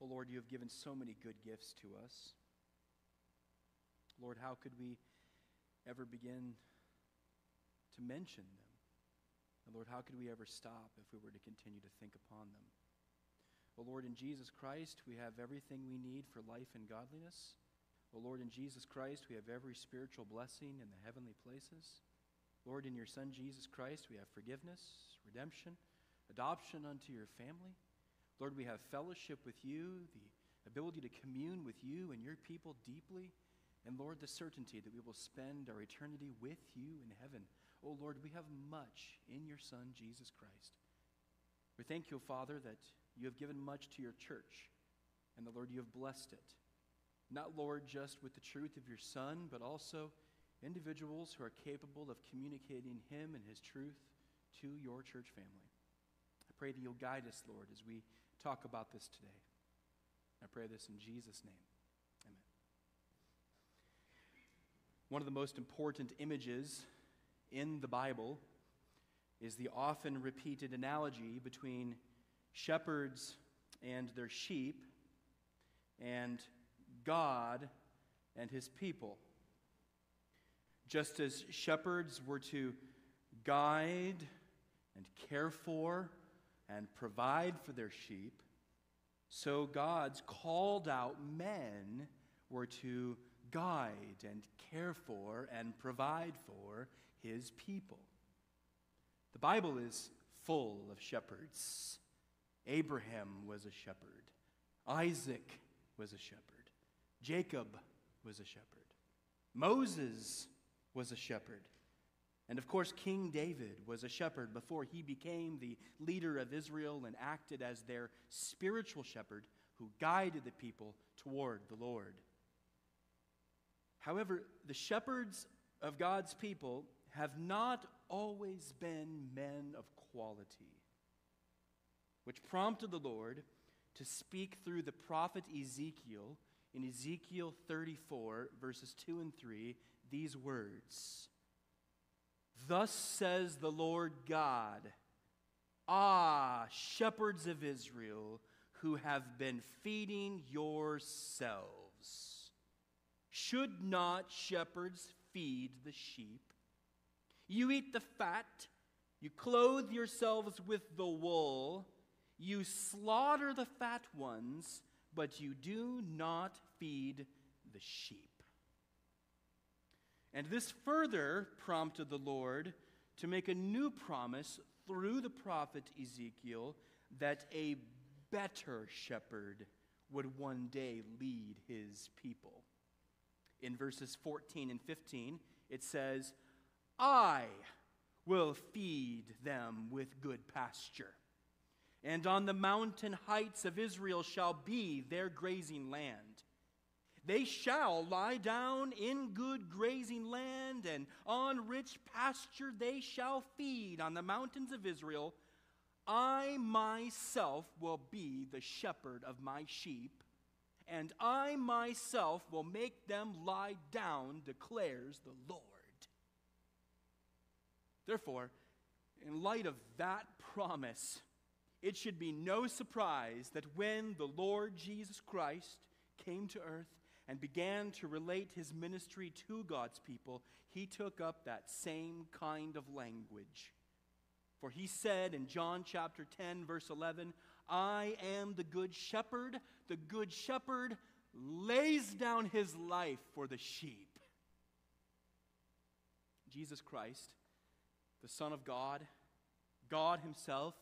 Oh Lord, you have given so many good gifts to us. Lord, how could we ever begin to mention them? And Lord, how could we ever stop if we were to continue to think upon them? O Lord, in Jesus Christ, we have everything we need for life and godliness. O Lord, in Jesus Christ, we have every spiritual blessing in the heavenly places. Lord, in your Son, Jesus Christ, we have forgiveness, redemption, adoption unto your family. Lord, we have fellowship with you, the ability to commune with you and your people deeply. And Lord, the certainty that we will spend our eternity with you in heaven. Oh Lord, we have much in your Son, Jesus Christ. We thank you, Father, that you have given much to your church, and the Lord, you have blessed it. Not, Lord, just with the truth of your Son, but also individuals who are capable of communicating Him and His truth to your church family. I pray that you'll guide us, Lord, as we talk about this today. I pray this in Jesus' name. Amen. One of the most important images in the Bible is the often repeated analogy between shepherds and their sheep and God and his people. Just as shepherds were to guide and care for and provide for their sheep, so God's called out men were to guide and care for and provide for his people. The Bible is full of shepherds. Abraham was a shepherd, Isaac was a shepherd, Jacob was a shepherd, Moses was a shepherd. And of course, King David was a shepherd before he became the leader of Israel and acted as their spiritual shepherd who guided the people toward the Lord. However, the shepherds of God's people have not always been men of quality, which prompted the Lord to speak through the prophet Ezekiel in Ezekiel 34, verses 2 and 3, these words Thus says the Lord God, Ah, shepherds of Israel, who have been feeding yourselves. Should not shepherds feed the sheep? You eat the fat, you clothe yourselves with the wool, you slaughter the fat ones, but you do not feed the sheep. And this further prompted the Lord to make a new promise through the prophet Ezekiel that a better shepherd would one day lead his people. In verses 14 and 15, it says, I will feed them with good pasture, and on the mountain heights of Israel shall be their grazing land. They shall lie down in good grazing land, and on rich pasture they shall feed on the mountains of Israel. I myself will be the shepherd of my sheep, and I myself will make them lie down, declares the Lord. Therefore, in light of that promise, it should be no surprise that when the Lord Jesus Christ came to earth and began to relate his ministry to God's people, he took up that same kind of language. For he said in John chapter 10, verse 11, I am the good shepherd. The good shepherd lays down his life for the sheep. Jesus Christ the Son of God, God Himself,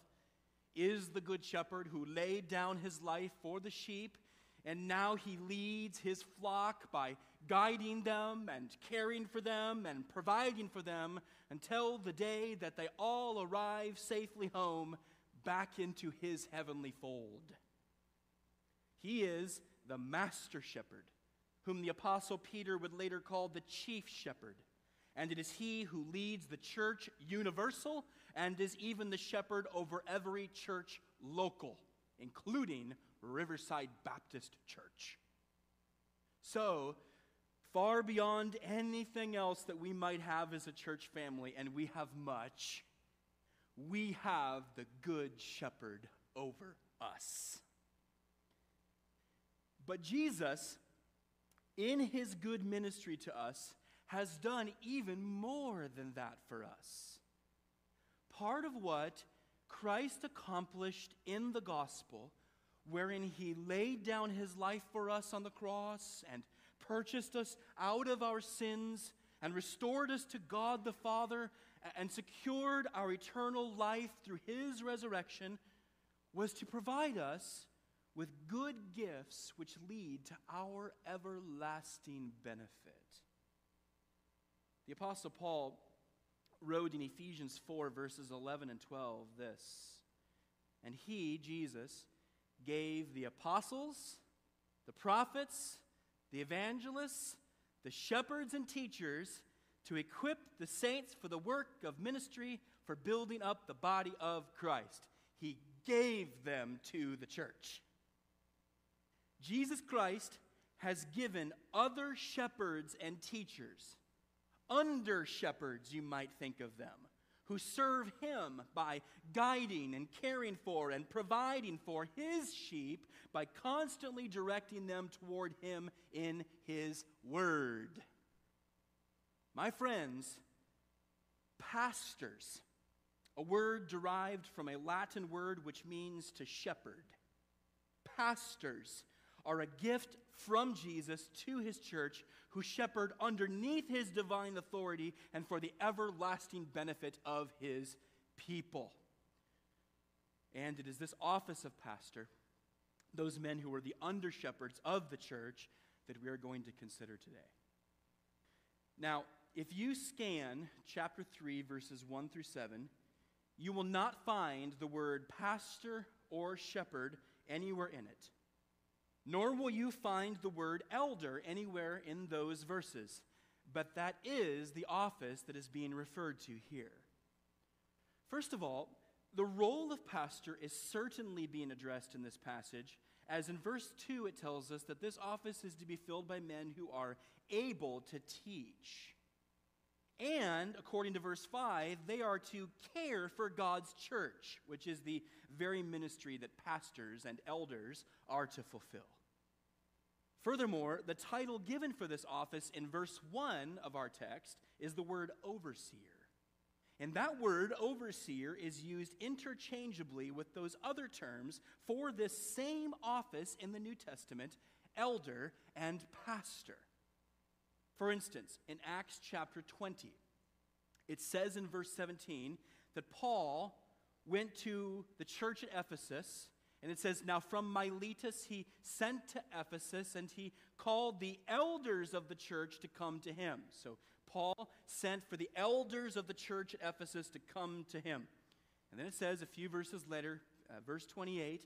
is the Good Shepherd who laid down His life for the sheep, and now He leads His flock by guiding them and caring for them and providing for them until the day that they all arrive safely home back into His heavenly fold. He is the Master Shepherd, whom the Apostle Peter would later call the Chief Shepherd and it is he who leads the church universal and is even the shepherd over every church local, including Riverside Baptist Church. So, far beyond anything else that we might have as a church family, and we have much, we have the good shepherd over us. But Jesus, in his good ministry to us, has done even more than that for us. Part of what Christ accomplished in the gospel, wherein he laid down his life for us on the cross and purchased us out of our sins and restored us to God the Father and secured our eternal life through his resurrection, was to provide us with good gifts which lead to our everlasting benefit. The Apostle Paul wrote in Ephesians 4, verses 11 and 12, this And he, Jesus, gave the apostles, the prophets, the evangelists, the shepherds, and teachers to equip the saints for the work of ministry for building up the body of Christ. He gave them to the church. Jesus Christ has given other shepherds and teachers, under shepherds, you might think of them, who serve him by guiding and caring for and providing for his sheep by constantly directing them toward him in his word. My friends, pastors, a word derived from a Latin word which means to shepherd, pastors are a gift from Jesus to his church, who shepherd underneath his divine authority and for the everlasting benefit of his people. And it is this office of pastor, those men who were the under shepherds of the church, that we are going to consider today. Now, if you scan chapter 3, verses 1 through 7, you will not find the word pastor or shepherd anywhere in it nor will you find the word elder anywhere in those verses. But that is the office that is being referred to here. First of all, the role of pastor is certainly being addressed in this passage, as in verse 2 it tells us that this office is to be filled by men who are able to teach. And, according to verse 5, they are to care for God's church, which is the very ministry that pastors and elders are to fulfill. Furthermore, the title given for this office in verse 1 of our text is the word overseer. And that word, overseer, is used interchangeably with those other terms for this same office in the New Testament elder and pastor. For instance, in Acts chapter 20, it says in verse 17 that Paul went to the church at Ephesus and it says, Now from Miletus he sent to Ephesus, and he called the elders of the church to come to him. So Paul sent for the elders of the church at Ephesus to come to him. And then it says a few verses later, uh, verse 28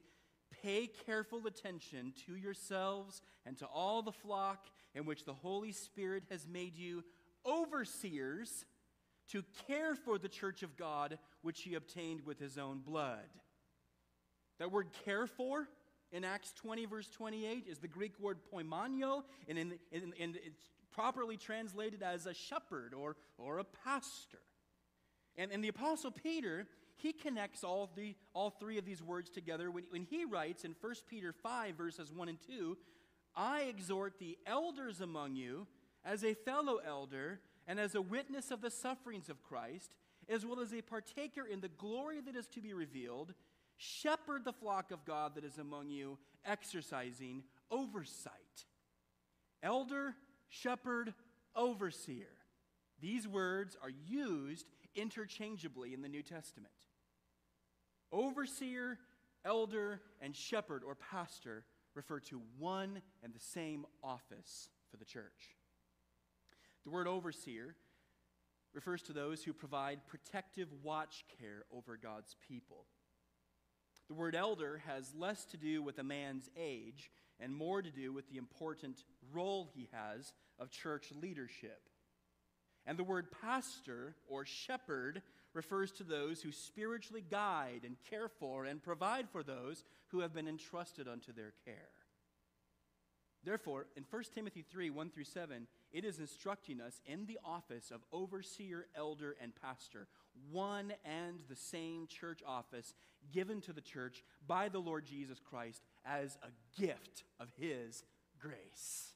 Pay careful attention to yourselves and to all the flock in which the Holy Spirit has made you overseers to care for the church of God, which he obtained with his own blood. That word care for in Acts 20, verse 28, is the Greek word poimaino, and, in, in, in, it's properly translated as a shepherd or, or a pastor. And, and the Apostle Peter, he connects all, the, all three of these words together when, when he writes in 1 Peter 5, verses 1 and 2 I exhort the elders among you as a fellow elder and as a witness of the sufferings of Christ, as well as a partaker in the glory that is to be revealed. Shepherd the flock of God that is among you, exercising oversight. Elder, shepherd, overseer. These words are used interchangeably in the New Testament. Overseer, elder, and shepherd or pastor refer to one and the same office for the church. The word overseer refers to those who provide protective watch care over God's people. The word elder has less to do with a man's age and more to do with the important role he has of church leadership. And the word pastor or shepherd refers to those who spiritually guide and care for and provide for those who have been entrusted unto their care. Therefore, in 1 Timothy 3 1 through 7, it is instructing us in the office of overseer, elder, and pastor, one and the same church office given to the church by the Lord Jesus Christ as a gift of his grace.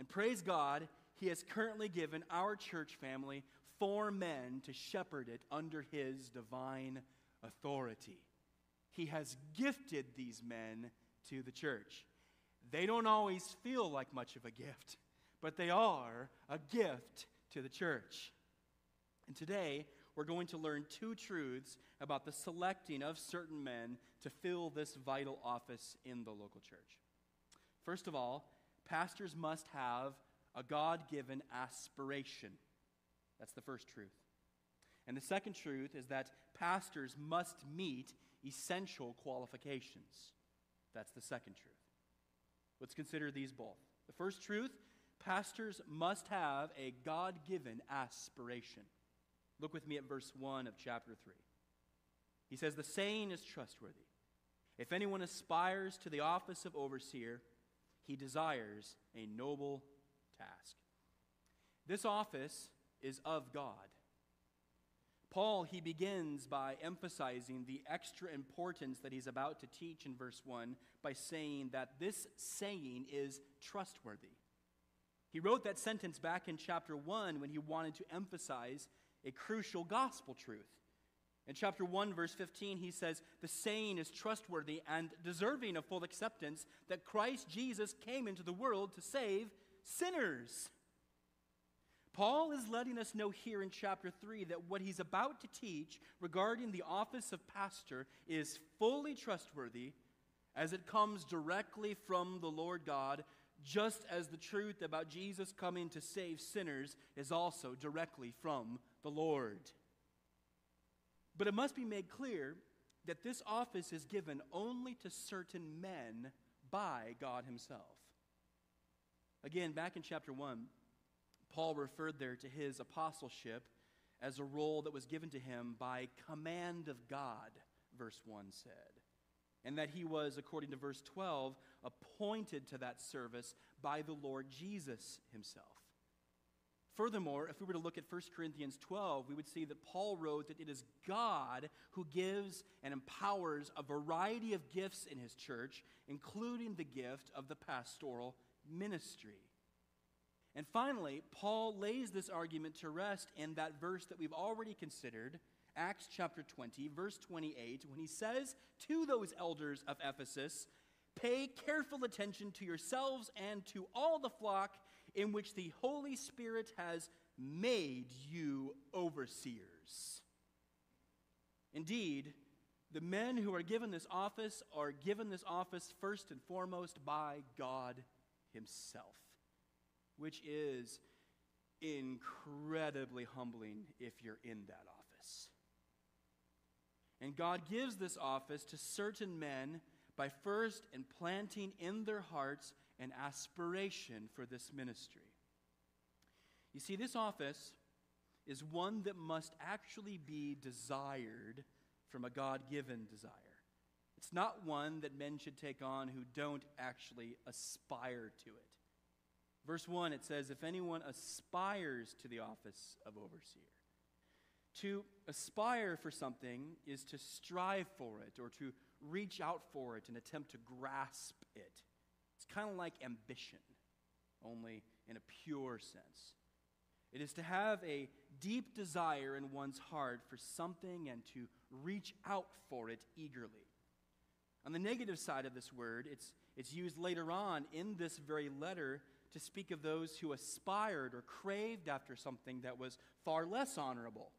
And praise God, He has currently given our church family four men to shepherd it under His divine authority. He has gifted these men to the church. They don't always feel like much of a gift, but they are a gift to the church. And today, we're going to learn two truths about the selecting of certain men to fill this vital office in the local church. First of all, pastors must have a God given aspiration. That's the first truth. And the second truth is that pastors must meet essential qualifications. That's the second truth. Let's consider these both. The first truth pastors must have a God given aspiration. Look with me at verse 1 of chapter 3. He says, The saying is trustworthy. If anyone aspires to the office of overseer, he desires a noble task. This office is of God. Paul, he begins by emphasizing the extra importance that he's about to teach in verse 1 by saying that this saying is trustworthy. He wrote that sentence back in chapter 1 when he wanted to emphasize a crucial gospel truth. In chapter 1, verse 15, he says, The saying is trustworthy and deserving of full acceptance that Christ Jesus came into the world to save sinners. Paul is letting us know here in chapter 3 that what he's about to teach regarding the office of pastor is fully trustworthy as it comes directly from the Lord God, just as the truth about Jesus coming to save sinners is also directly from the Lord. But it must be made clear that this office is given only to certain men by God Himself. Again, back in chapter 1, Paul referred there to his apostleship as a role that was given to him by command of God, verse 1 said. And that he was, according to verse 12, appointed to that service by the Lord Jesus himself. Furthermore, if we were to look at 1 Corinthians 12, we would see that Paul wrote that it is God who gives and empowers a variety of gifts in his church, including the gift of the pastoral ministry. And finally, Paul lays this argument to rest in that verse that we've already considered, Acts chapter 20, verse 28, when he says to those elders of Ephesus, Pay careful attention to yourselves and to all the flock in which the Holy Spirit has made you overseers. Indeed, the men who are given this office are given this office first and foremost by God Himself which is incredibly humbling if you're in that office. And God gives this office to certain men by first implanting in their hearts an aspiration for this ministry. You see, this office is one that must actually be desired from a God given desire. It's not one that men should take on who don't actually aspire to it. Verse 1, it says, If anyone aspires to the office of overseer. To aspire for something is to strive for it or to reach out for it and attempt to grasp it. It's kind of like ambition, only in a pure sense. It is to have a deep desire in one's heart for something and to reach out for it eagerly. On the negative side of this word, it's, it's used later on in this very letter to speak of those who aspired or craved after something that was far less honorable.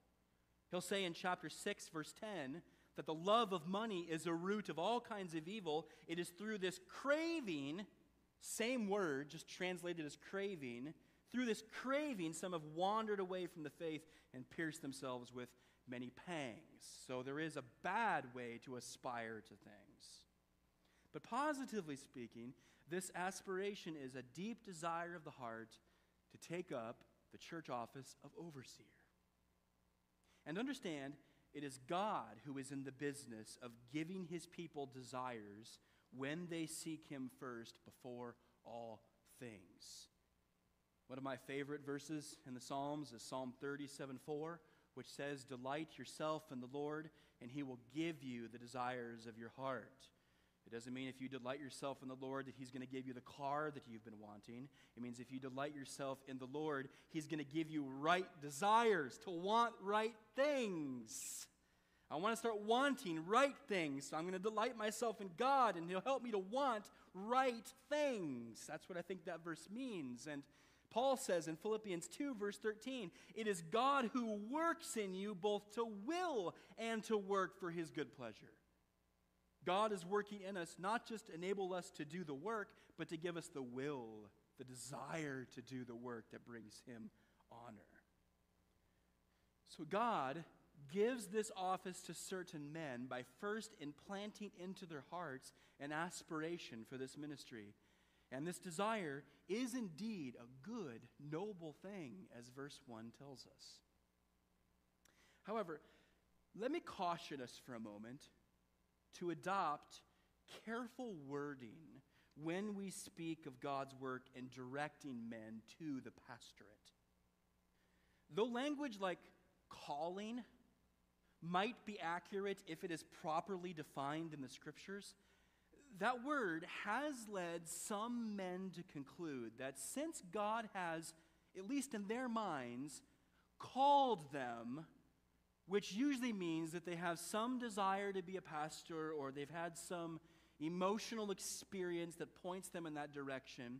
He'll say in chapter 6, verse 10, that the love of money is a root of all kinds of evil. It is through this craving, same word, just translated as craving, through this craving, some have wandered away from the faith and pierced themselves with many pangs. So there is a bad way to aspire to things. But positively speaking, this aspiration is a deep desire of the heart to take up the church office of overseer. And understand, it is God who is in the business of giving his people desires when they seek him first before all things. One of my favorite verses in the Psalms is Psalm 37 4, which says, Delight yourself in the Lord, and he will give you the desires of your heart. It doesn't mean if you delight yourself in the Lord that He's going to give you the car that you've been wanting. It means if you delight yourself in the Lord, He's going to give you right desires to want right things. I want to start wanting right things. So I'm going to delight myself in God, and He'll help me to want right things. That's what I think that verse means. And Paul says in Philippians 2, verse 13, it is God who works in you both to will and to work for His good pleasure. God is working in us not just to enable us to do the work, but to give us the will, the desire to do the work that brings Him honor. So God gives this office to certain men by first implanting into their hearts an aspiration for this ministry. And this desire is indeed a good, noble thing, as verse 1 tells us. However, let me caution us for a moment to adopt careful wording when we speak of God's work in directing men to the pastorate. Though language like calling might be accurate if it is properly defined in the scriptures, that word has led some men to conclude that since God has, at least in their minds, called them which usually means that they have some desire to be a pastor or they've had some emotional experience that points them in that direction.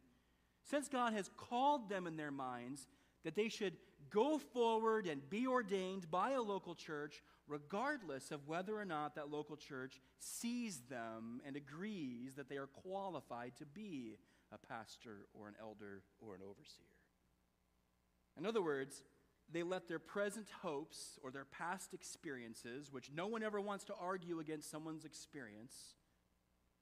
Since God has called them in their minds that they should go forward and be ordained by a local church, regardless of whether or not that local church sees them and agrees that they are qualified to be a pastor or an elder or an overseer. In other words, they let their present hopes or their past experiences, which no one ever wants to argue against someone's experience,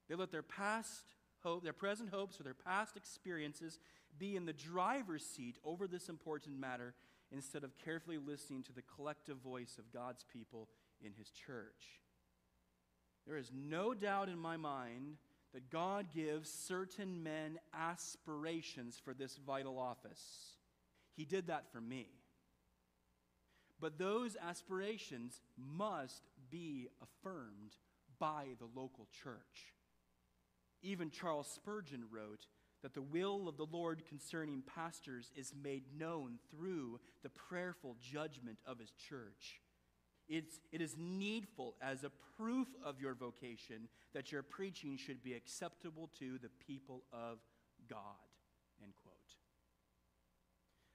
they let their past hope, their present hopes or their past experiences be in the driver's seat over this important matter instead of carefully listening to the collective voice of God's people in his church. There is no doubt in my mind that God gives certain men aspirations for this vital office. He did that for me. But those aspirations must be affirmed by the local church. Even Charles Spurgeon wrote that the will of the Lord concerning pastors is made known through the prayerful judgment of his church. It's, it is needful as a proof of your vocation that your preaching should be acceptable to the people of God.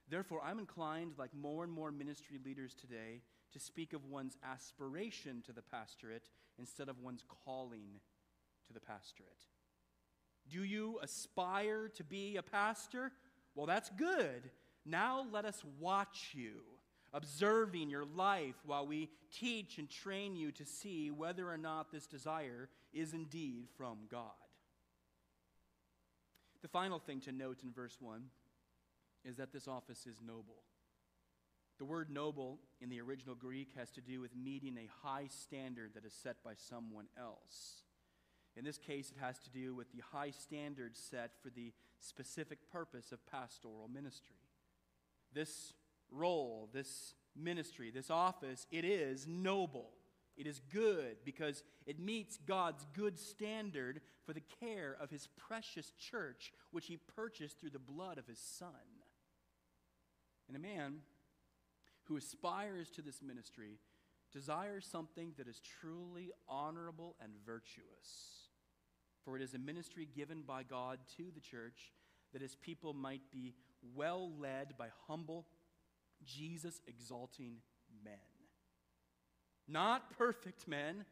Therefore, I'm inclined, like more and more ministry leaders today, to speak of one's aspiration to the pastorate instead of one's calling to the pastorate. Do you aspire to be a pastor? Well, that's good. Now let us watch you, observing your life while we teach and train you to see whether or not this desire is indeed from God. The final thing to note in verse 1 is that this office is noble. The word noble in the original Greek has to do with meeting a high standard that is set by someone else. In this case, it has to do with the high standard set for the specific purpose of pastoral ministry. This role, this ministry, this office, it is noble. It is good because it meets God's good standard for the care of his precious church, which he purchased through the blood of his Son. And a man who aspires to this ministry desires something that is truly honorable and virtuous. For it is a ministry given by God to the church that his people might be well led by humble, Jesus exalting men. Not perfect men,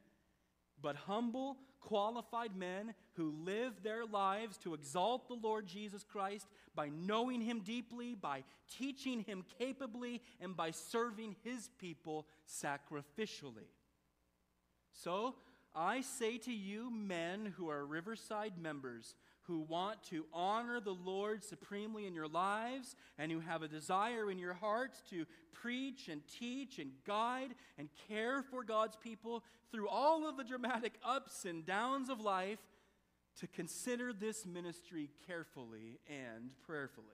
but humble, qualified men who live their lives to exalt the Lord Jesus Christ by knowing him deeply, by teaching him capably, and by serving his people sacrificially. So, I say to you, men who are Riverside members, who want to honor the Lord supremely in your lives and who have a desire in your hearts to preach and teach and guide and care for God's people through all of the dramatic ups and downs of life, to consider this ministry carefully and prayerfully.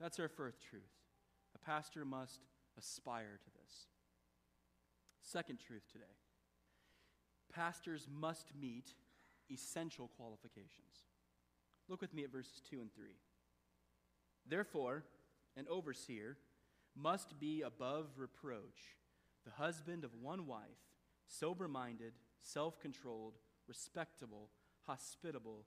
That's our first truth. A pastor must aspire to this. Second truth today pastors must meet essential qualifications. Look with me at verses 2 and 3. Therefore, an overseer must be above reproach, the husband of one wife, sober minded, self controlled, respectable, hospitable,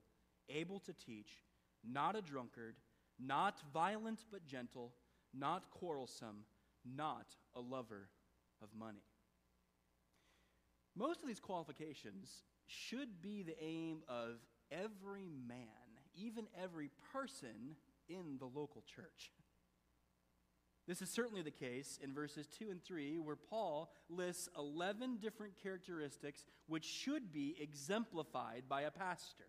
able to teach, not a drunkard, not violent but gentle, not quarrelsome, not a lover of money. Most of these qualifications should be the aim of every man, even every person in the local church. This is certainly the case in verses 2 and 3, where Paul lists 11 different characteristics which should be exemplified by a pastor.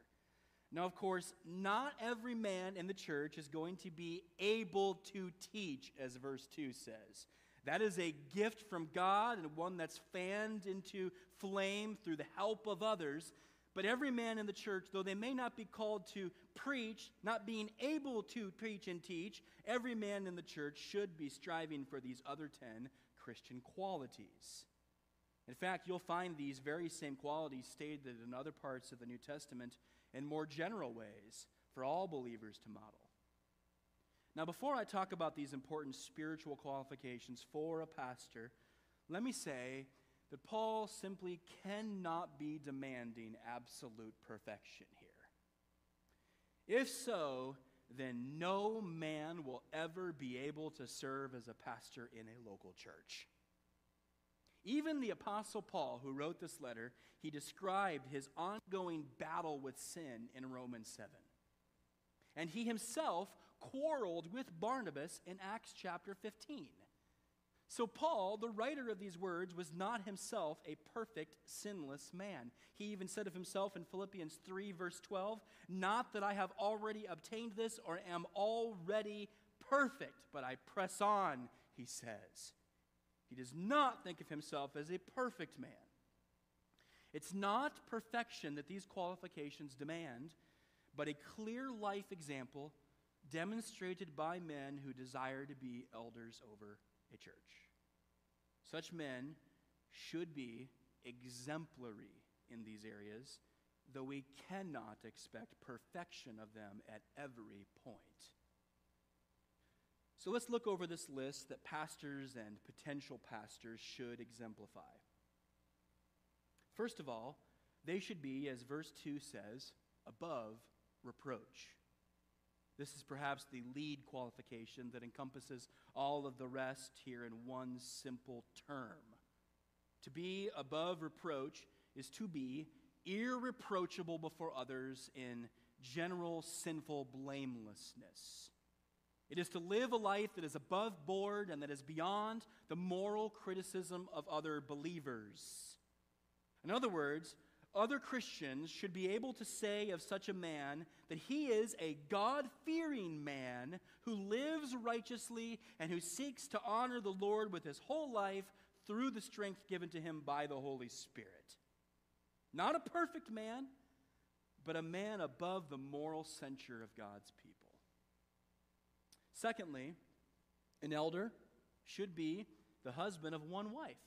Now, of course, not every man in the church is going to be able to teach, as verse 2 says. That is a gift from God and one that's fanned into flame through the help of others. But every man in the church, though they may not be called to preach, not being able to preach and teach, every man in the church should be striving for these other 10 Christian qualities. In fact, you'll find these very same qualities stated in other parts of the New Testament in more general ways for all believers to model. Now, before I talk about these important spiritual qualifications for a pastor, let me say that Paul simply cannot be demanding absolute perfection here. If so, then no man will ever be able to serve as a pastor in a local church. Even the Apostle Paul, who wrote this letter, he described his ongoing battle with sin in Romans 7. And he himself quarreled with Barnabas in Acts chapter 15. So, Paul, the writer of these words, was not himself a perfect, sinless man. He even said of himself in Philippians 3, verse 12, Not that I have already obtained this or am already perfect, but I press on, he says. He does not think of himself as a perfect man. It's not perfection that these qualifications demand, but a clear life example demonstrated by men who desire to be elders over a church. Such men should be exemplary in these areas, though we cannot expect perfection of them at every point. So let's look over this list that pastors and potential pastors should exemplify. First of all, they should be, as verse 2 says, above reproach. This is perhaps the lead qualification that encompasses all of the rest here in one simple term. To be above reproach is to be irreproachable before others in general sinful blamelessness. It is to live a life that is above board and that is beyond the moral criticism of other believers. In other words, other Christians should be able to say of such a man that he is a God fearing man who lives righteously and who seeks to honor the Lord with his whole life through the strength given to him by the Holy Spirit. Not a perfect man, but a man above the moral censure of God's people. Secondly, an elder should be the husband of one wife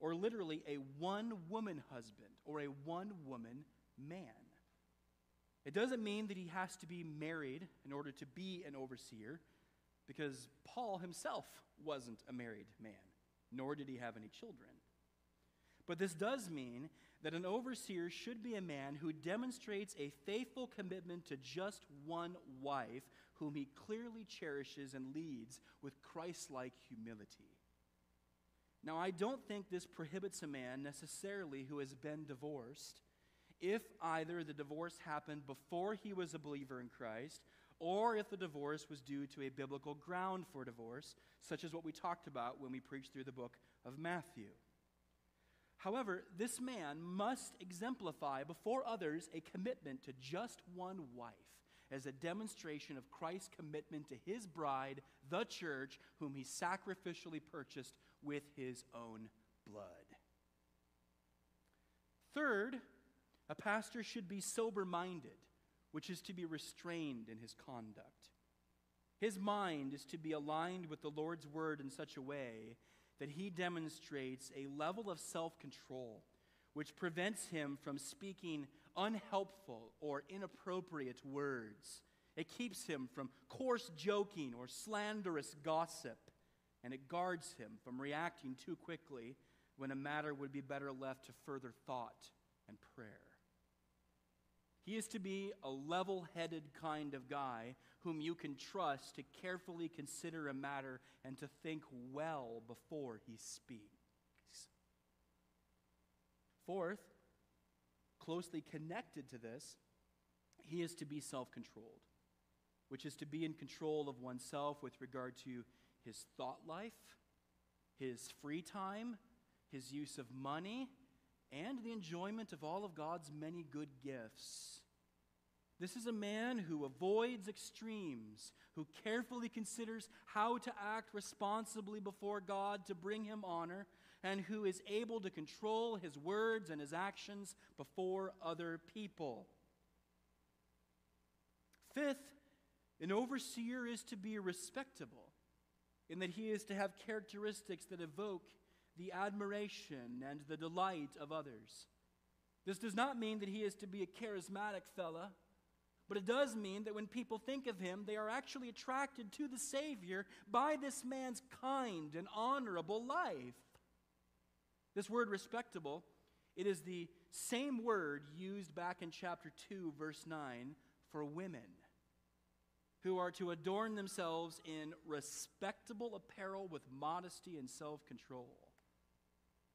or literally a one woman husband or a one woman man. It doesn't mean that he has to be married in order to be an overseer, because Paul himself wasn't a married man, nor did he have any children. But this does mean that an overseer should be a man who demonstrates a faithful commitment to just one wife, whom he clearly cherishes and leads with Christ like humility. Now, I don't think this prohibits a man necessarily who has been divorced if either the divorce happened before he was a believer in Christ or if the divorce was due to a biblical ground for divorce, such as what we talked about when we preached through the book of Matthew. However, this man must exemplify before others a commitment to just one wife as a demonstration of Christ's commitment to his bride, the church, whom he sacrificially purchased with his own blood. Third, a pastor should be sober minded, which is to be restrained in his conduct. His mind is to be aligned with the Lord's word in such a way that he demonstrates a level of self control which prevents him from speaking unhelpful or inappropriate words. It keeps him from coarse joking or slanderous gossip, and it guards him from reacting too quickly when a matter would be better left to further thought and prayer. He is to be a level headed kind of guy whom you can trust to carefully consider a matter and to think well before he speaks. Fourth, closely connected to this, he is to be self controlled, which is to be in control of oneself with regard to his thought life, his free time, his use of money, and the enjoyment of all of God's many good gifts. This is a man who avoids extremes, who carefully considers how to act responsibly before God to bring him honor, and who is able to control his words and his actions before other people. Fifth, an overseer is to be respectable, in that he is to have characteristics that evoke the admiration and the delight of others. This does not mean that he is to be a charismatic fella, but it does mean that when people think of him, they are actually attracted to the Savior by this man's kind and honorable life. This word respectable, it is the same word used back in chapter 2, verse 9, for women who are to adorn themselves in respectable apparel with modesty and self control.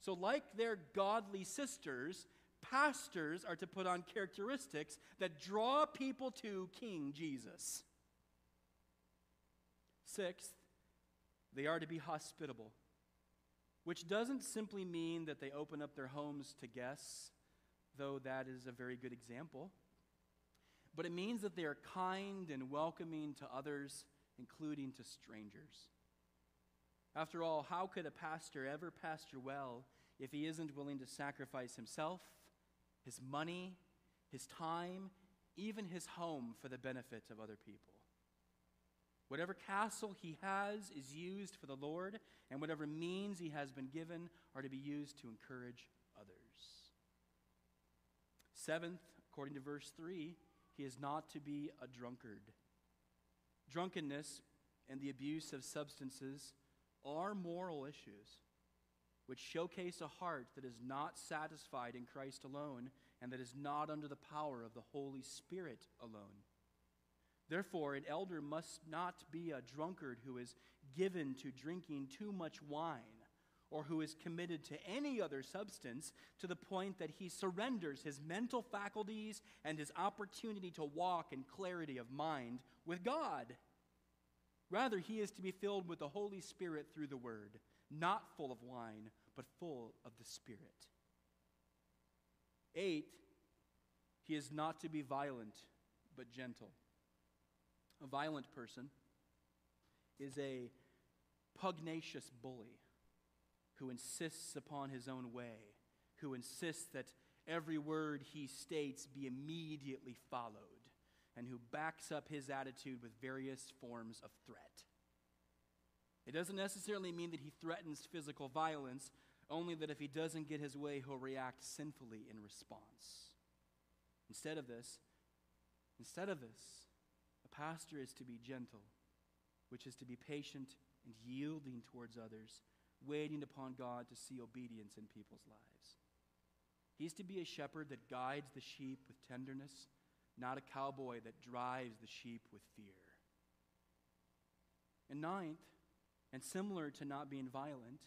So, like their godly sisters, pastors are to put on characteristics that draw people to King Jesus. Sixth, they are to be hospitable, which doesn't simply mean that they open up their homes to guests, though that is a very good example, but it means that they are kind and welcoming to others, including to strangers. After all, how could a pastor ever pastor well if he isn't willing to sacrifice himself, his money, his time, even his home for the benefit of other people? Whatever castle he has is used for the Lord, and whatever means he has been given are to be used to encourage others. Seventh, according to verse 3, he is not to be a drunkard. Drunkenness and the abuse of substances are moral issues which showcase a heart that is not satisfied in Christ alone and that is not under the power of the Holy Spirit alone. Therefore, an elder must not be a drunkard who is given to drinking too much wine or who is committed to any other substance to the point that he surrenders his mental faculties and his opportunity to walk in clarity of mind with God. Rather, he is to be filled with the Holy Spirit through the Word, not full of wine, but full of the Spirit. Eight, he is not to be violent, but gentle. A violent person is a pugnacious bully who insists upon his own way, who insists that every word he states be immediately followed and who backs up his attitude with various forms of threat. It doesn't necessarily mean that he threatens physical violence, only that if he doesn't get his way, he'll react sinfully in response. Instead of this, instead of this, a pastor is to be gentle, which is to be patient and yielding towards others, waiting upon God to see obedience in people's lives. He's to be a shepherd that guides the sheep with tenderness not a cowboy that drives the sheep with fear. And ninth, and similar to not being violent,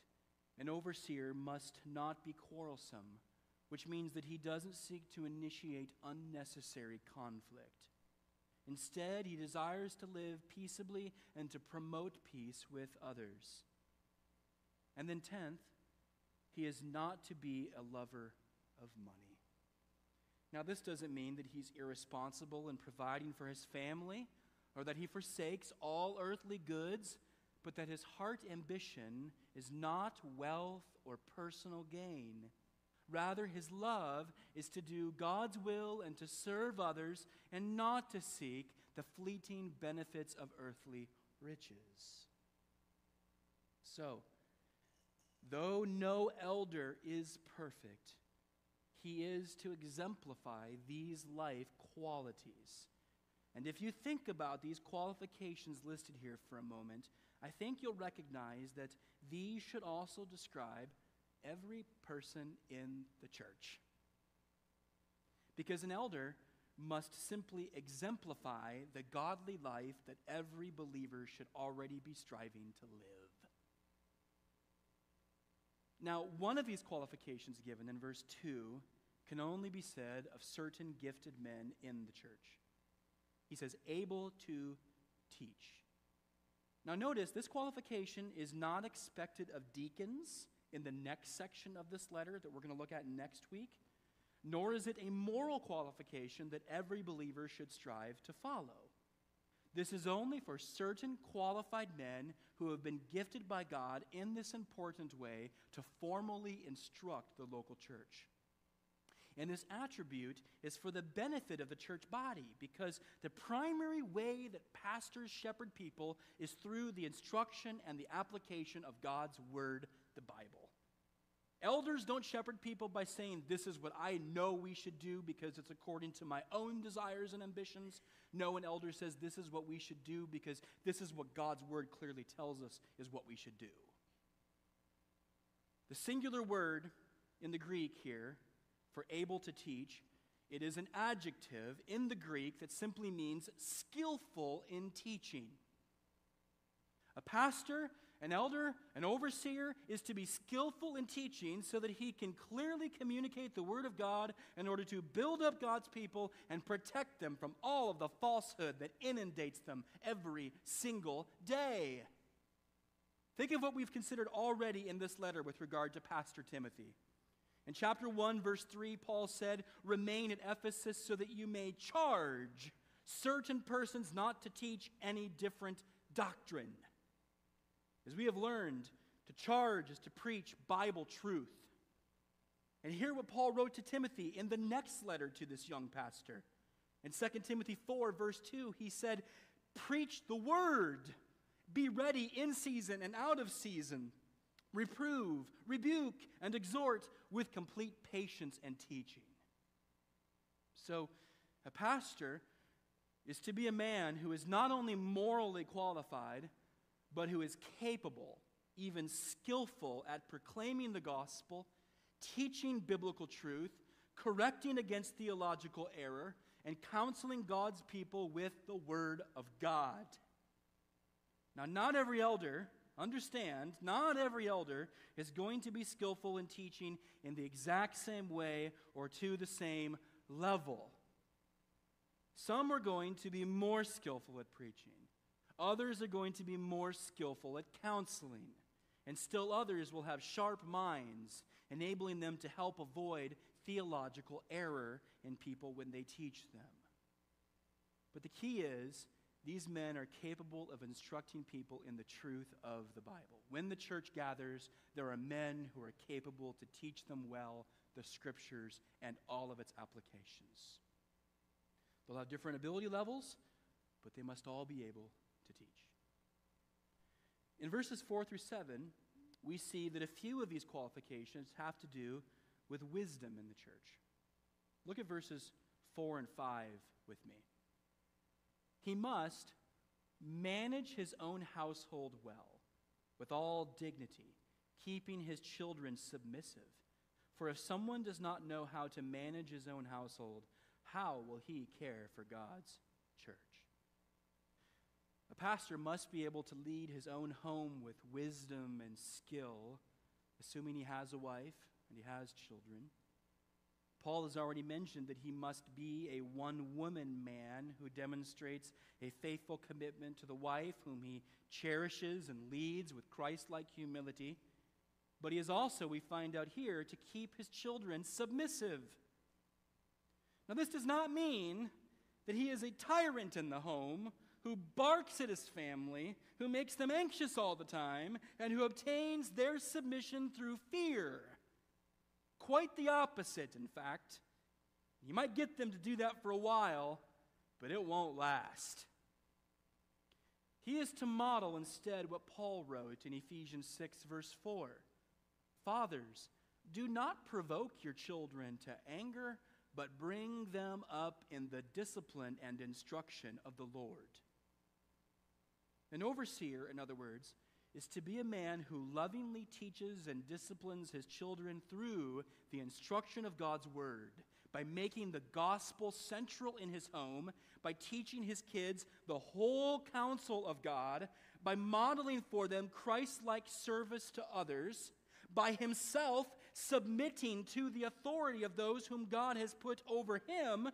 an overseer must not be quarrelsome, which means that he doesn't seek to initiate unnecessary conflict. Instead, he desires to live peaceably and to promote peace with others. And then, tenth, he is not to be a lover of money. Now, this doesn't mean that he's irresponsible in providing for his family or that he forsakes all earthly goods, but that his heart ambition is not wealth or personal gain. Rather, his love is to do God's will and to serve others and not to seek the fleeting benefits of earthly riches. So, though no elder is perfect, he is to exemplify these life qualities. And if you think about these qualifications listed here for a moment, I think you'll recognize that these should also describe every person in the church. Because an elder must simply exemplify the godly life that every believer should already be striving to live. Now, one of these qualifications given in verse 2 can only be said of certain gifted men in the church. He says, able to teach. Now, notice this qualification is not expected of deacons in the next section of this letter that we're going to look at next week, nor is it a moral qualification that every believer should strive to follow. This is only for certain qualified men who have been gifted by God in this important way to formally instruct the local church. And this attribute is for the benefit of the church body because the primary way that pastors shepherd people is through the instruction and the application of God's word, the Bible. Elders don't shepherd people by saying, This is what I know we should do because it's according to my own desires and ambitions. No, an elder says, This is what we should do because this is what God's word clearly tells us is what we should do. The singular word in the Greek here for able to teach, it is an adjective in the Greek that simply means skillful in teaching. A pastor, an elder, an overseer is to be skillful in teaching so that he can clearly communicate the Word of God in order to build up God's people and protect them from all of the falsehood that inundates them every single day. Think of what we've considered already in this letter with regard to Pastor Timothy. In chapter 1, verse 3, Paul said, Remain at Ephesus so that you may charge certain persons not to teach any different doctrine. As we have learned, to charge is to preach Bible truth. And hear what Paul wrote to Timothy in the next letter to this young pastor. In 2 Timothy 4, verse 2, he said, Preach the word, be ready in season and out of season reprove, rebuke, and exhort with complete patience and teaching. So, a pastor is to be a man who is not only morally qualified, but who is capable, even skillful at proclaiming the gospel, teaching biblical truth, correcting against theological error, and counseling God's people with the Word of God. Now, not every elder Understand, not every elder is going to be skillful in teaching in the exact same way or to the same level. Some are going to be more skillful at preaching, others are going to be more skillful at counseling, and still others will have sharp minds, enabling them to help avoid theological error in people when they teach them. But the key is these men are capable of instructing people in the truth of the Bible. When the church gathers, there are men who are capable to teach them well the scriptures and all of its applications. They'll have different ability levels, but they must all be able. In verses 4 through 7, we see that a few of these qualifications have to do with wisdom in the church. Look at verses 4 and 5 with me. He must manage his own household well, with all dignity, keeping his children submissive. For if someone does not know how to manage his own household, how will he care for God's church? A pastor must be able to lead his own home with wisdom and skill, assuming he has a wife and he has children. Paul has already mentioned that he must be a one woman man who demonstrates a faithful commitment to the wife whom he cherishes and leads with Christ like humility. But he is also, we find out here, to keep his children submissive. Now, this does not mean that he is a tyrant in the home who barks at his family, who makes them anxious all the time, and who obtains their submission through fear. Quite the opposite, in fact. You might get them to do that for a while, but it won't last. He is to model instead what Paul wrote in Ephesians 6, verse 4. Fathers, Do not provoke your children to anger, but bring them up in the discipline and instruction of the Lord. An overseer, in other words, is to be a man who lovingly teaches and disciplines his children through the instruction of God's word, by making the gospel central in his home, by teaching his kids the whole counsel of God, by modeling for them Christ like service to others, by himself submitting to the authority of those whom God has put over him,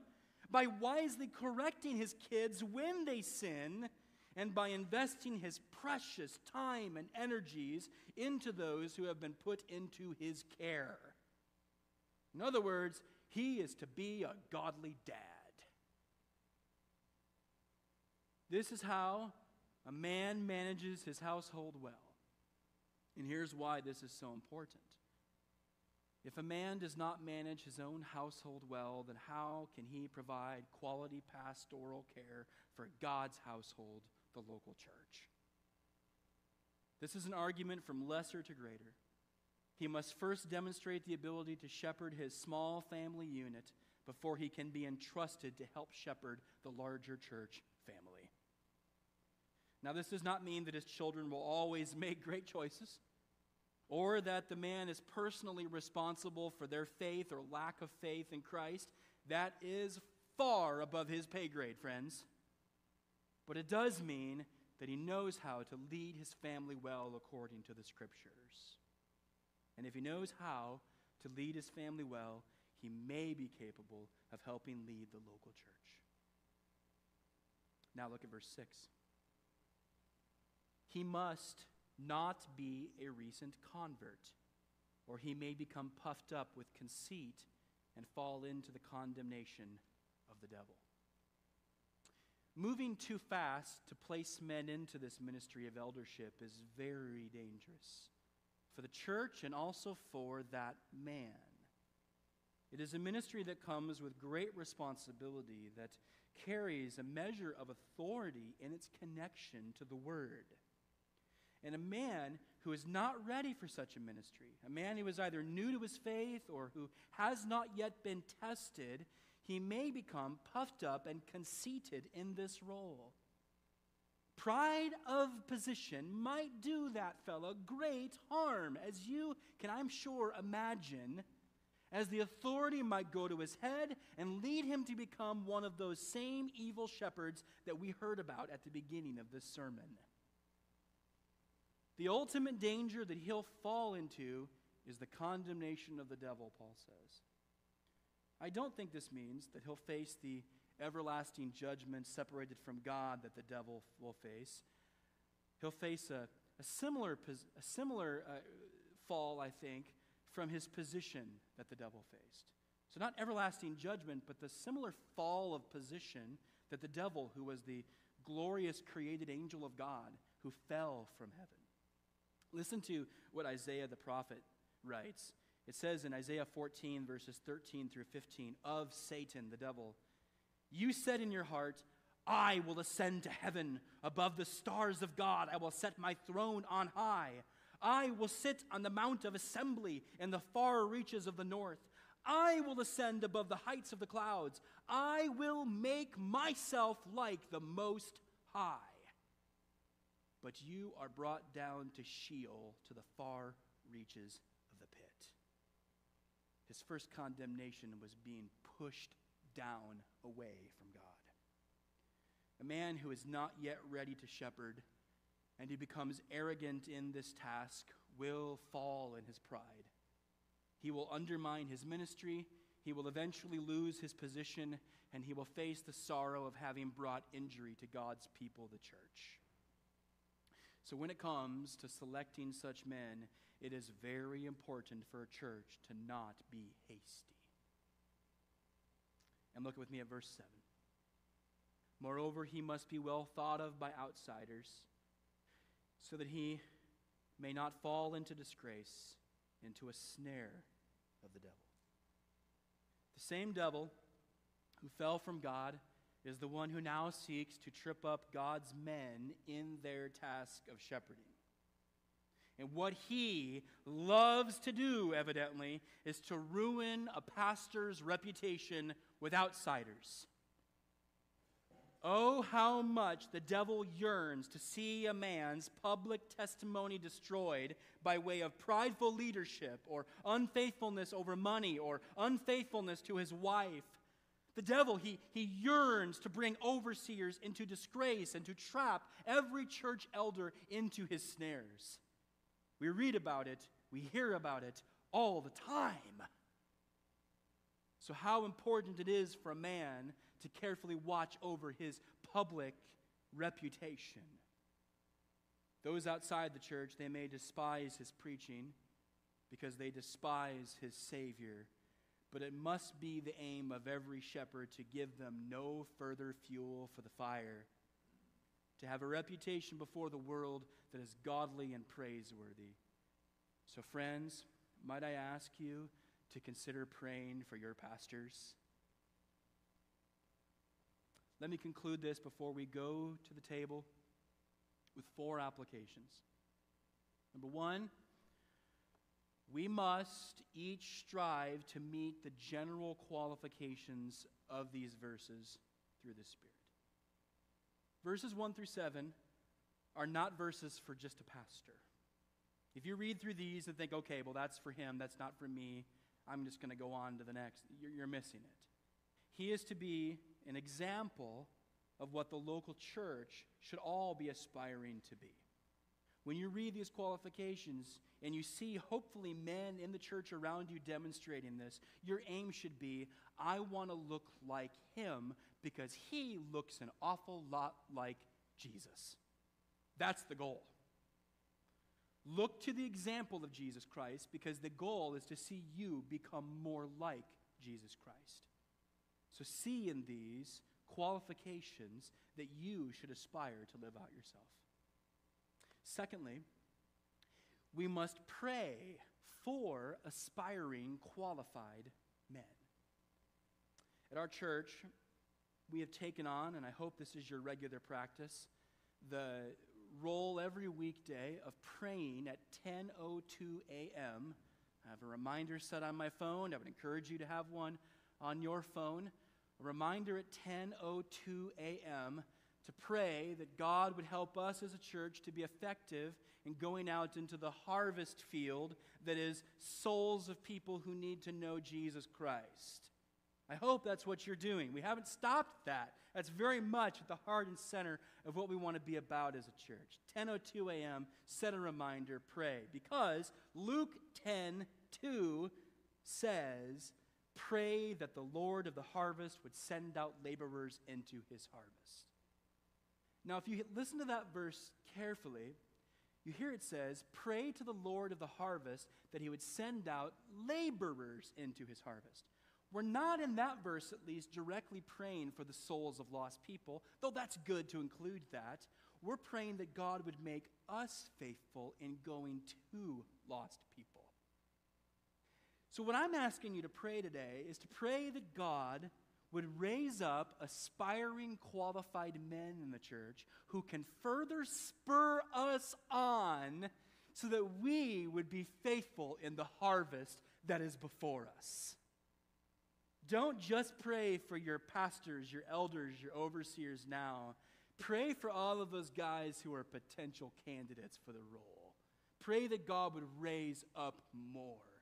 by wisely correcting his kids when they sin and by investing his precious time and energies into those who have been put into his care. In other words, he is to be a godly dad. This is how a man manages his household well. And here's why this is so important. If a man does not manage his own household well, then how can he provide quality pastoral care for God's household the local church. This is an argument from lesser to greater. He must first demonstrate the ability to shepherd his small family unit before he can be entrusted to help shepherd the larger church family. Now, this does not mean that his children will always make great choices or that the man is personally responsible for their faith or lack of faith in Christ. That is far above his pay grade, friends. But it does mean that he knows how to lead his family well according to the scriptures. And if he knows how to lead his family well, he may be capable of helping lead the local church. Now look at verse 6. He must not be a recent convert, or he may become puffed up with conceit and fall into the condemnation of the devil. Moving too fast to place men into this ministry of eldership is very dangerous for the church and also for that man. It is a ministry that comes with great responsibility, that carries a measure of authority in its connection to the Word. And a man who is not ready for such a ministry, a man who is either new to his faith or who has not yet been tested, he may become puffed up and conceited in this role. Pride of position might do that fellow great harm, as you can, I'm sure, imagine, as the authority might go to his head and lead him to become one of those same evil shepherds that we heard about at the beginning of this sermon. The ultimate danger that he'll fall into is the condemnation of the devil, Paul says. I don't think this means that he'll face the everlasting judgment separated from God that the devil will face. He'll face a, a similar, a similar uh, fall, I think, from his position that the devil faced. So, not everlasting judgment, but the similar fall of position that the devil, who was the glorious created angel of God, who fell from heaven. Listen to what Isaiah the prophet writes it says in Isaiah 14, verses 13 through 15, of Satan, the devil, You said in your heart, I will ascend to heaven above the stars of God. I will set my throne on high. I will sit on the mount of assembly in the far reaches of the north. I will ascend above the heights of the clouds. I will make myself like the Most High. But you are brought down to Sheol, to the far reaches his first condemnation was being pushed down away from God. A man who is not yet ready to shepherd and who becomes arrogant in this task will fall in his pride. He will undermine his ministry, he will eventually lose his position, and he will face the sorrow of having brought injury to God's people, the church. So, when it comes to selecting such men, it is very important for a church to not be hasty. And look with me at verse 7. Moreover, he must be well thought of by outsiders, so that he may not fall into disgrace, into a snare of the devil. The same devil who fell from God is the one who now seeks to trip up God's men in their task of shepherding. And what he loves to do, evidently, is to ruin a pastor's reputation with outsiders. Oh, how much the devil yearns to see a man's public testimony destroyed by way of prideful leadership or unfaithfulness over money or unfaithfulness to his wife. The devil, he, he yearns to bring overseers into disgrace and to trap every church elder into his snares. We read about it, we hear about it all the time. So, how important it is for a man to carefully watch over his public reputation. Those outside the church, they may despise his preaching because they despise his Savior, but it must be the aim of every shepherd to give them no further fuel for the fire, to have a reputation before the world that is godly and praiseworthy. So, friends, might I ask you to consider praying for your pastors? Let me conclude this before we go to the table with four applications. Number one, we must each strive to meet the general qualifications of these verses through the Spirit. Verses 1 through 7 are not verses for just a pastor. If you read through these and think, okay, well, that's for him, that's not for me, I'm just going to go on to the next, you're, you're missing it. He is to be an example of what the local church should all be aspiring to be. When you read these qualifications and you see, hopefully, men in the church around you demonstrating this, your aim should be I want to look like him because he looks an awful lot like Jesus. That's the goal. Look to the example of Jesus Christ because the goal is to see you become more like Jesus Christ. So see in these qualifications that you should aspire to live out yourself. Secondly, we must pray for aspiring qualified men. At our church, we have taken on, and I hope this is your regular practice, the role every weekday of praying at 10:02 a.m. I have a reminder set on my phone. I would encourage you to have one on your phone a reminder at 10:02 a.m. to pray that God would help us as a church to be effective in going out into the harvest field that is souls of people who need to know Jesus Christ. I hope that's what you're doing. We haven't stopped that. That's very much at the heart and center of what we want to be about as a church. 10:02 a.m. Set a reminder, pray, because Luke 10:2 says Pray that the Lord of the harvest would send out laborers into his harvest. Now, if you listen to that verse carefully, you hear it says, Pray to the Lord of the harvest that he would send out laborers into his harvest. We're not in that verse, at least, directly praying for the souls of lost people, though that's good to include that. We're praying that God would make us faithful in going to lost people. So, what I'm asking you to pray today is to pray that God would raise up aspiring, qualified men in the church who can further spur us on so that we would be faithful in the harvest that is before us. Don't just pray for your pastors, your elders, your overseers now. Pray for all of those guys who are potential candidates for the role. Pray that God would raise up more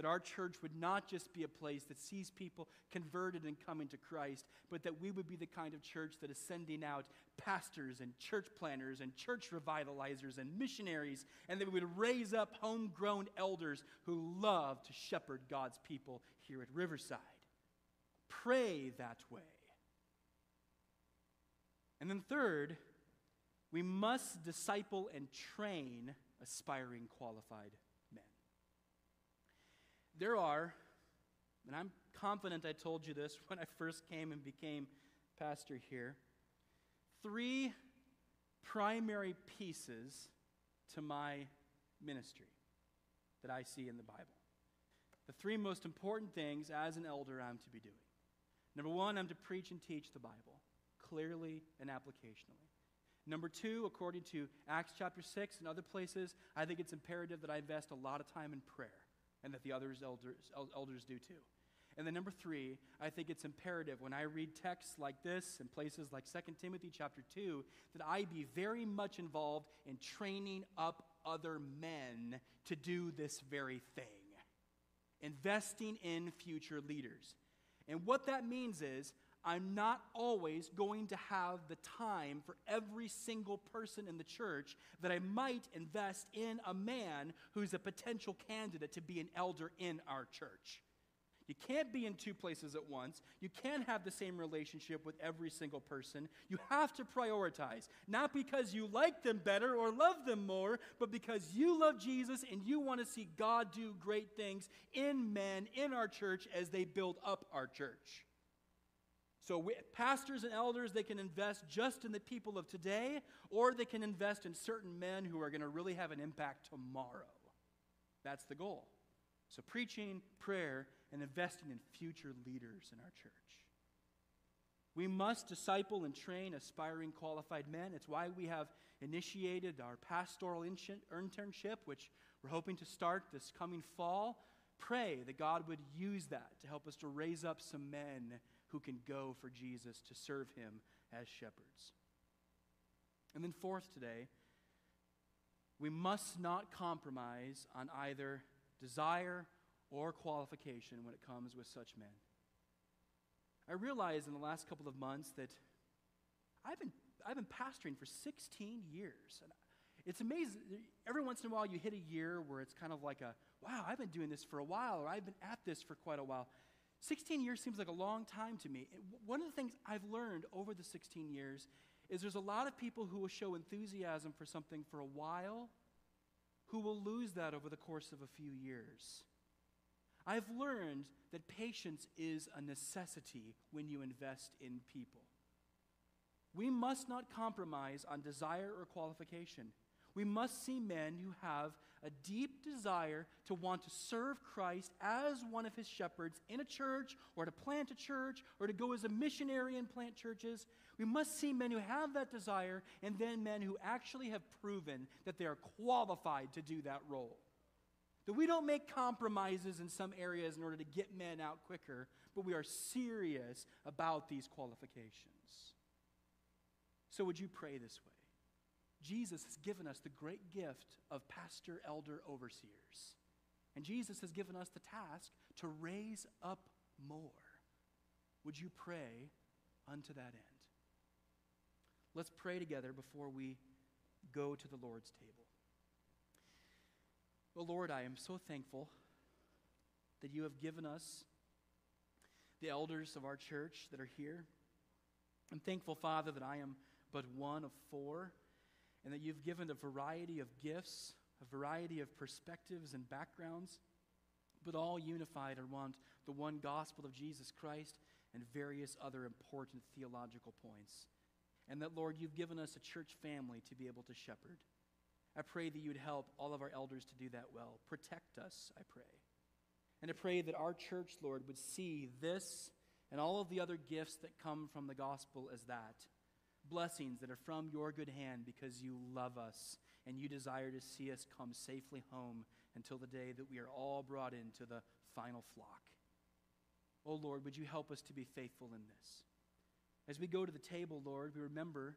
that our church would not just be a place that sees people converted and coming to Christ, but that we would be the kind of church that is sending out pastors and church planters and church revitalizers and missionaries, and that we would raise up homegrown elders who love to shepherd God's people here at Riverside. Pray that way. And then, third, we must disciple and train aspiring qualified men. there are, and I'm confident I told you this when I first came and became pastor here, three primary pieces to my ministry that I see in the Bible. The three most important things as an elder I'm to be doing. Number one, I'm to preach and teach the Bible clearly and applicationally. Number two, according to Acts chapter 6 and other places, I think it's imperative that I invest a lot of time in prayer and that the others elders, elders do too. And then number three, I think it's imperative when I read texts like this and places like 2 Timothy chapter 2 that I be very much involved in training up other men to do this very thing. Investing in future leaders. And what that means is I'm not always going to have the time for every single person in the church that I might invest in a man who's a potential candidate to be an elder in our church. You can't be in two places at once. You can't have the same relationship with every single person. You have to prioritize, not because you like them better or love them more, but because you love Jesus and you want to see God do great things in men in our church as they build up our church. So, we, pastors and elders, they can invest just in the people of today, or they can invest in certain men who are going to really have an impact tomorrow. That's the goal. So, preaching, prayer, and investing in future leaders in our church. We must disciple and train aspiring qualified men. It's why we have initiated our pastoral internship, which we're hoping to start this coming fall. Pray that God would use that to help us to raise up some men who can go for Jesus to serve him as shepherds. And then, fourth, today, we must not compromise on either desire or qualification when it comes with such men. I realized in the last couple of months that I've been, I've been pastoring for 16 years. And it's amazing. Every once in a while, you hit a year where it's kind of like a, wow, I've been doing this for a while, or I've been at this for quite a while. 16 years seems like a long time to me. One of the things I've learned over the 16 years is there's a lot of people who will show enthusiasm for something for a while who will lose that over the course of a few years. I've learned that patience is a necessity when you invest in people. We must not compromise on desire or qualification. We must see men who have a deep desire to want to serve Christ as one of his shepherds in a church or to plant a church or to go as a missionary and plant churches. We must see men who have that desire and then men who actually have proven that they are qualified to do that role. That we don't make compromises in some areas in order to get men out quicker, but we are serious about these qualifications. So, would you pray this way? Jesus has given us the great gift of pastor, elder, overseers. And Jesus has given us the task to raise up more. Would you pray unto that end? Let's pray together before we go to the Lord's table. Well, Lord, I am so thankful that you have given us the elders of our church that are here. I'm thankful, Father, that I am but one of four and that you've given a variety of gifts, a variety of perspectives and backgrounds, but all unified around the one gospel of Jesus Christ and various other important theological points. And that, Lord, you've given us a church family to be able to shepherd. I pray that you'd help all of our elders to do that well. Protect us, I pray. And I pray that our church, Lord, would see this and all of the other gifts that come from the gospel as that blessings that are from your good hand because you love us and you desire to see us come safely home until the day that we are all brought into the final flock. Oh Lord, would you help us to be faithful in this? As we go to the table, Lord, we remember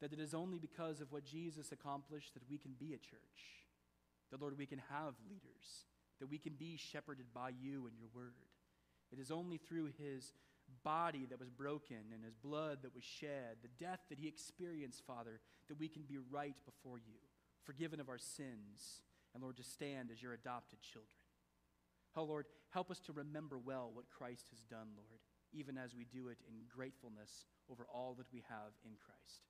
that it is only because of what Jesus accomplished that we can be a church. That, Lord, we can have leaders, that we can be shepherded by you and your word. It is only through his body that was broken and his blood that was shed, the death that he experienced, Father, that we can be right before you, forgiven of our sins, and Lord, to stand as your adopted children. Oh, Lord, help us to remember well what Christ has done, Lord, even as we do it in gratefulness over all that we have in Christ.